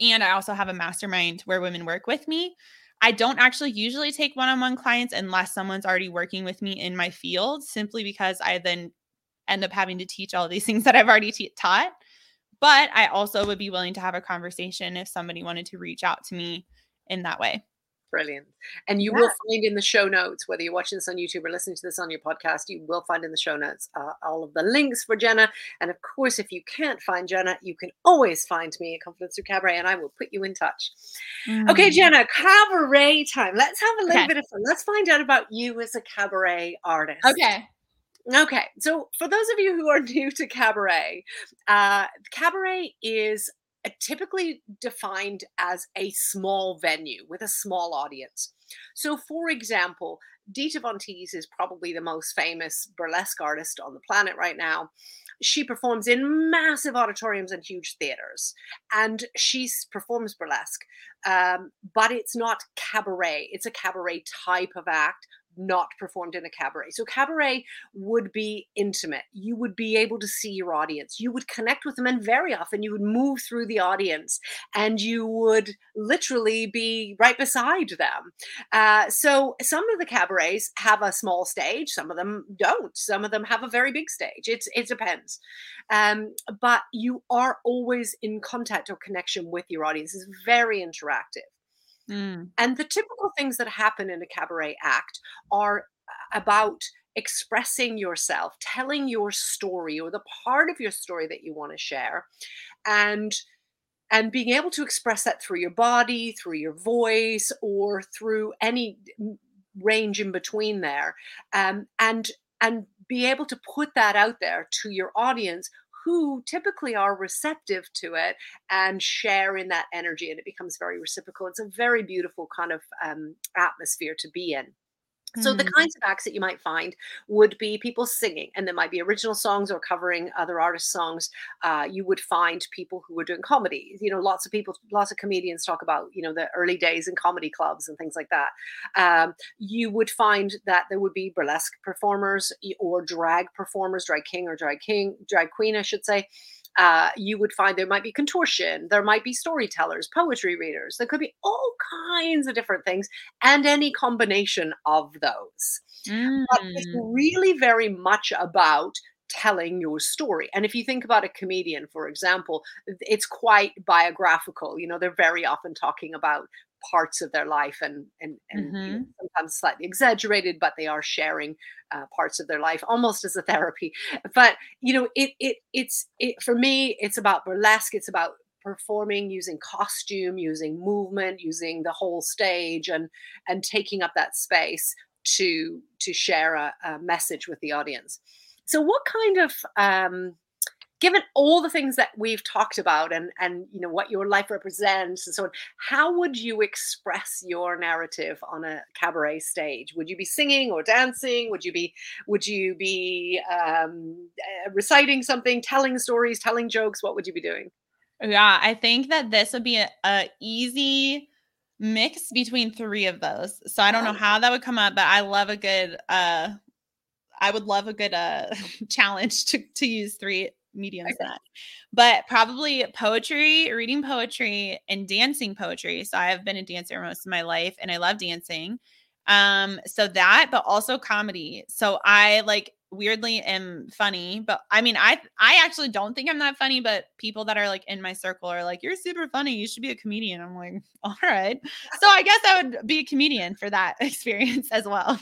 And I also have a mastermind where women work with me. I don't actually usually take one on one clients unless someone's already working with me in my field, simply because I then end up having to teach all these things that I've already taught. But I also would be willing to have a conversation if somebody wanted to reach out to me in that way. Brilliant. And you yeah. will find in the show notes, whether you're watching this on YouTube or listening to this on your podcast, you will find in the show notes uh, all of the links for Jenna. And of course, if you can't find Jenna, you can always find me at Confidence Through Cabaret and I will put you in touch. Mm. Okay, Jenna, cabaret time. Let's have a little okay. bit of fun. Let's find out about you as a cabaret artist. Okay. Okay, so for those of you who are new to cabaret, uh, cabaret is typically defined as a small venue with a small audience. So, for example, Dita Von Teese is probably the most famous burlesque artist on the planet right now. She performs in massive auditoriums and huge theaters, and she performs burlesque, um, but it's not cabaret. It's a cabaret type of act not performed in a cabaret. So cabaret would be intimate. You would be able to see your audience. You would connect with them, and very often you would move through the audience, and you would literally be right beside them. Uh, so some of the cabarets have a small stage. Some of them don't. Some of them have a very big stage. It's it depends. Um, but you are always in contact or connection with your audience. It's very interactive. Mm. And the typical things that happen in a cabaret act are about expressing yourself, telling your story or the part of your story that you want to share, and and being able to express that through your body, through your voice, or through any range in between there, um, and and be able to put that out there to your audience who typically are receptive to it and share in that energy and it becomes very reciprocal. It's a very beautiful kind of um, atmosphere to be in so the mm. kinds of acts that you might find would be people singing, and there might be original songs or covering other artists' songs. Uh, you would find people who are doing comedy. You know, lots of people, lots of comedians talk about you know the early days in comedy clubs and things like that. Um, you would find that there would be burlesque performers or drag performers, drag king or drag king, drag queen, I should say uh, you would find there might be contortion, there might be storytellers, poetry readers, there could be all kinds of different things, and any combination of those. Mm. But it's mm. really very much about telling your story. And if you think about a comedian, for example, it's quite biographical. You know, they're very often talking about parts of their life and and, and mm-hmm. you know, sometimes slightly exaggerated but they are sharing uh, parts of their life almost as a therapy but you know it it it's it for me it's about burlesque it's about performing using costume using movement using the whole stage and and taking up that space to to share a, a message with the audience so what kind of um given all the things that we've talked about and and you know what your life represents and so on how would you express your narrative on a cabaret stage? Would you be singing or dancing? Would you be would you be um, uh, reciting something telling stories telling jokes? What would you be doing? Yeah i think that this would be a, a easy mix between three of those so i don't know how that would come up but i love a good uh I would love a good uh challenge to to use three mediums okay. that. But probably poetry, reading poetry, and dancing poetry. So I have been a dancer most of my life and I love dancing. Um, so that, but also comedy. So I like weirdly am funny, but I mean, I I actually don't think I'm that funny, but people that are like in my circle are like, "You're super funny. You should be a comedian." I'm like, "All right." So I guess I would be a comedian for that experience as well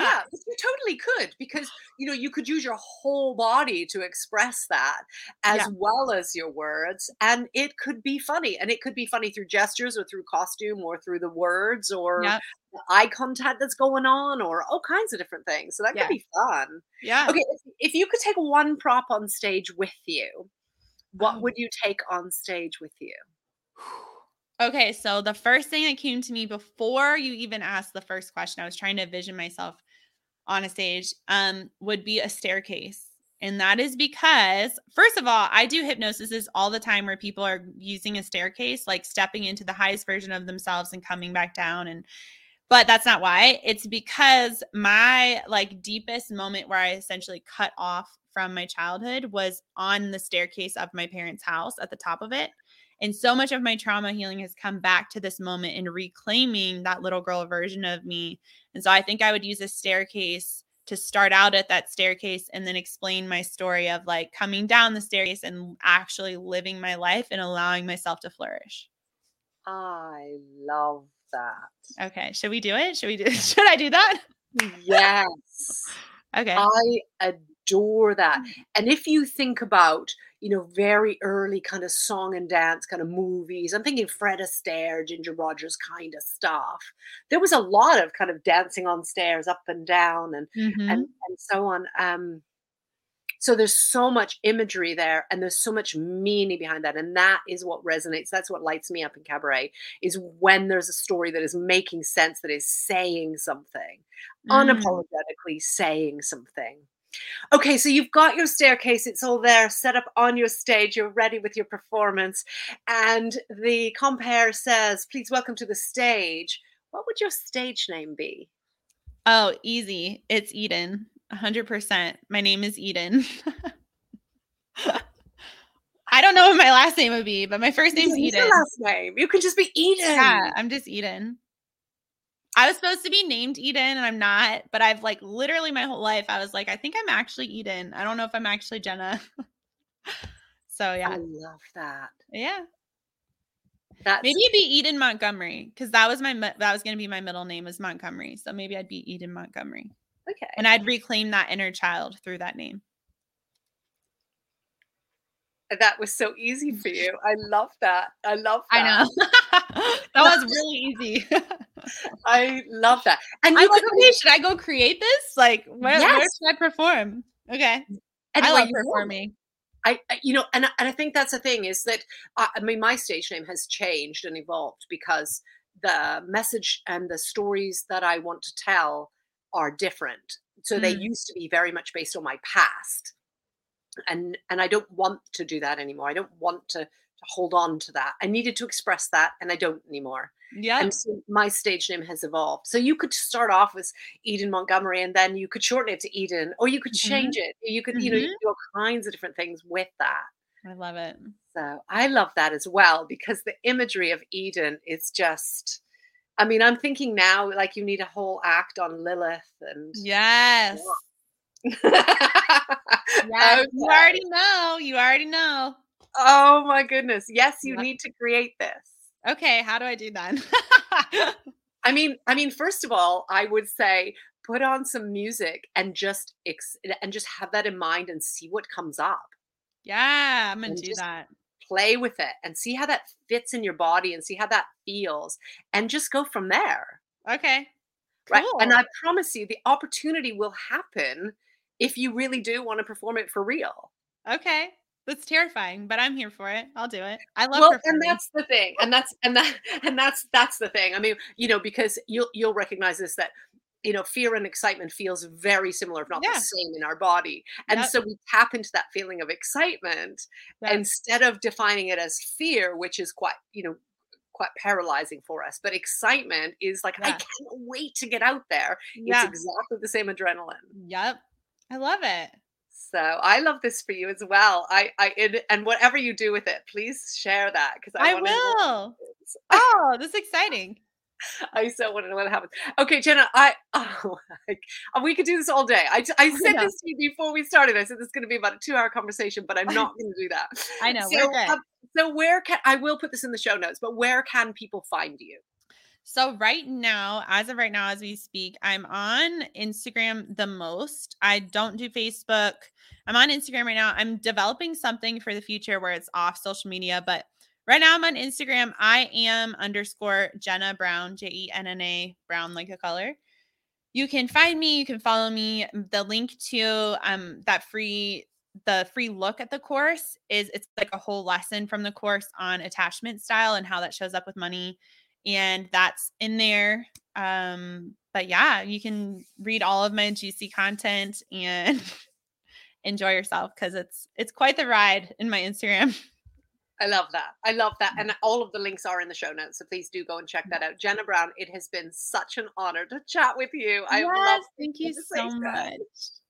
yeah you totally could because you know you could use your whole body to express that as yeah. well as your words and it could be funny and it could be funny through gestures or through costume or through the words or yeah. eye contact that's going on or all kinds of different things so that yeah. could be fun yeah okay if, if, you could take one prop on stage with you what oh. would you take on stage with you Okay, so the first thing that came to me before you even asked the first question, I was trying to envision myself on a stage, um, would be a staircase. And that is because, first of all, I do hypnosis all the time where people are using a staircase, like stepping into the highest version of themselves and coming back down. And, but that's not why. It's because my like deepest moment where I essentially cut off from my childhood was on the staircase of my parents' house at the top of it. And so much of my trauma healing has come back to this moment and reclaiming that little girl version of me. And so I think I would use a staircase to start out at that staircase and then explain my story of like coming down the staircase and actually living my life and allowing myself to flourish. I love that. Okay, should we do it? Should we do should I do that? Yes. okay. I adore that. Mm. And if you think about you know, very early kind of song and dance kind of movies. I'm thinking Fred Astaire, Ginger Rogers kind of stuff. There was a lot of kind of dancing on stairs up and down and mm-hmm. and, and so on. Um, so there's so much imagery there and there's so much meaning behind that. And that is what resonates. That's what lights me up in cabaret is when there's a story that is making sense, that is saying something, mm. unapologetically saying something. Okay, so you've got your staircase, it's all there set up on your stage, you're ready with your performance, and the compere says, Please welcome to the stage. What would your stage name be? Oh, easy. It's Eden. 100%. My name is Eden. I don't know what my last name would be, but my first name's Eden. last name. You can just be Eden. Yeah, I'm just Eden. I was supposed to be named Eden and I'm not, but I've like literally my whole life I was like, I think I'm actually Eden. I don't know if I'm actually Jenna. so yeah. I love that. Yeah. That's maybe it'd be Eden Montgomery because that was my that was gonna be my middle name is Montgomery. So maybe I'd be Eden Montgomery. Okay. And I'd reclaim that inner child through that name. That was so easy for you. I love that. I love that. I know. that was really easy. I love that. And you like, okay, should I go create this? Like, where, yes. where should I perform? Okay. And I like performing. I, you know, and and I think that's the thing is that uh, I mean, my stage name has changed and evolved because the message and the stories that I want to tell are different. So mm. they used to be very much based on my past, and and I don't want to do that anymore. I don't want to, to hold on to that. I needed to express that, and I don't anymore. Yeah. And so my stage name has evolved. So you could start off as Eden Montgomery, and then you could shorten it to Eden, or you could mm-hmm. change mm-hmm. it. You could, mm-hmm. you know, you mm-hmm. do all kinds of different things with that. I love it. So I love that as well because the imagery of Eden is just. I mean, I'm thinking now like you need a whole act on Lilith and yes. yes, okay. you already know. You already know. Oh my goodness. Yes, you need to create this. Okay, how do I do that? I mean, I mean, first of all, I would say put on some music and just ex- and just have that in mind and see what comes up. Yeah, I'm gonna and do that. Play with it and see how that fits in your body and see how that feels, and just go from there. Okay. Cool. Right. And I promise you, the opportunity will happen if you really do want to perform it for real. Okay. That's terrifying, but I'm here for it. I'll do it. I love well, and that's the thing, and that's and that and that's that's the thing. I mean, you know, because you'll you'll recognize this that you know fear and excitement feels very similar, if not yeah. the same, in our body, and yep. so we tap into that feeling of excitement yep. instead of defining it as fear, which is quite you know quite paralyzing for us. But excitement is like, yeah. I can't wait to get out there. Yeah. It's exactly the same adrenaline. Yep. I love it. So I love this for you as well. I, I, it, and whatever you do with it, please share that because I, I will. oh, this is exciting. I so want to know what happens. Okay, Jenna, I oh, like, we could do this all day. I, I said I this to you before we started. I said this is going to be about a two-hour conversation, but I'm not going to do that. I know. So, um, so where can I will put this in the show notes? But where can people find you? So right now, as of right now, as we speak, I'm on Instagram the most. I don't do Facebook. I'm on Instagram right now. I'm developing something for the future where it's off social media, but right now I'm on Instagram. I am underscore Jenna Brown, J E N N A Brown, like a color. You can find me. You can follow me. The link to um that free the free look at the course is it's like a whole lesson from the course on attachment style and how that shows up with money and that's in there. Um, but yeah, you can read all of my juicy content and enjoy yourself because it's it's quite the ride in my Instagram. I love that. I love that. And all of the links are in the show notes. So please do go and check that out. Jenna Brown, it has been such an honor to chat with you. I yes, love thank you so much.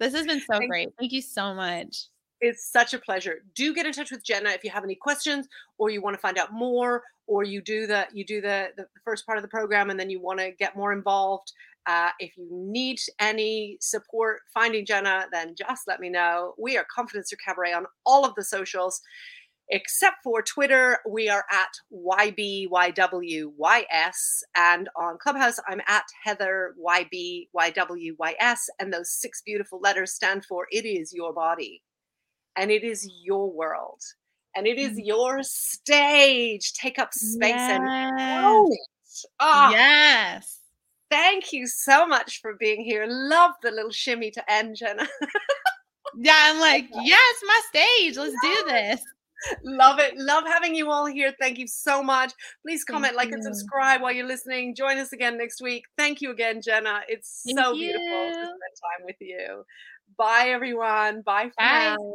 This has been so thank great. Thank you so much. It's such a pleasure. Do get in touch with Jenna if you have any questions or you want to find out more or you do the you do the the first part of the program and then you want to get more involved. Uh, if you need any support finding Jenna, then just let me know. We are Confidence Through Cabaret on all of the socials except for Twitter, we are at YBYWYS. And on Clubhouse, I'm at Heather YBYWYS. And those six beautiful letters stand for It Is Your Body and it is your world and it is mm. your stage. Take up space yes. and own it. Oh, yes. Thank you so much for being here. Love the little shimmy to end, Jenna. yeah, I'm like, yes, my stage. Let's do this. Love it. Love having you all here. Thank you so much. Please comment, Thank like, you. and subscribe while you're listening. Join us again next week. Thank you again, Jenna. It's Thank so you. beautiful to spend time with you. Bye, everyone. Bye for Bye. now.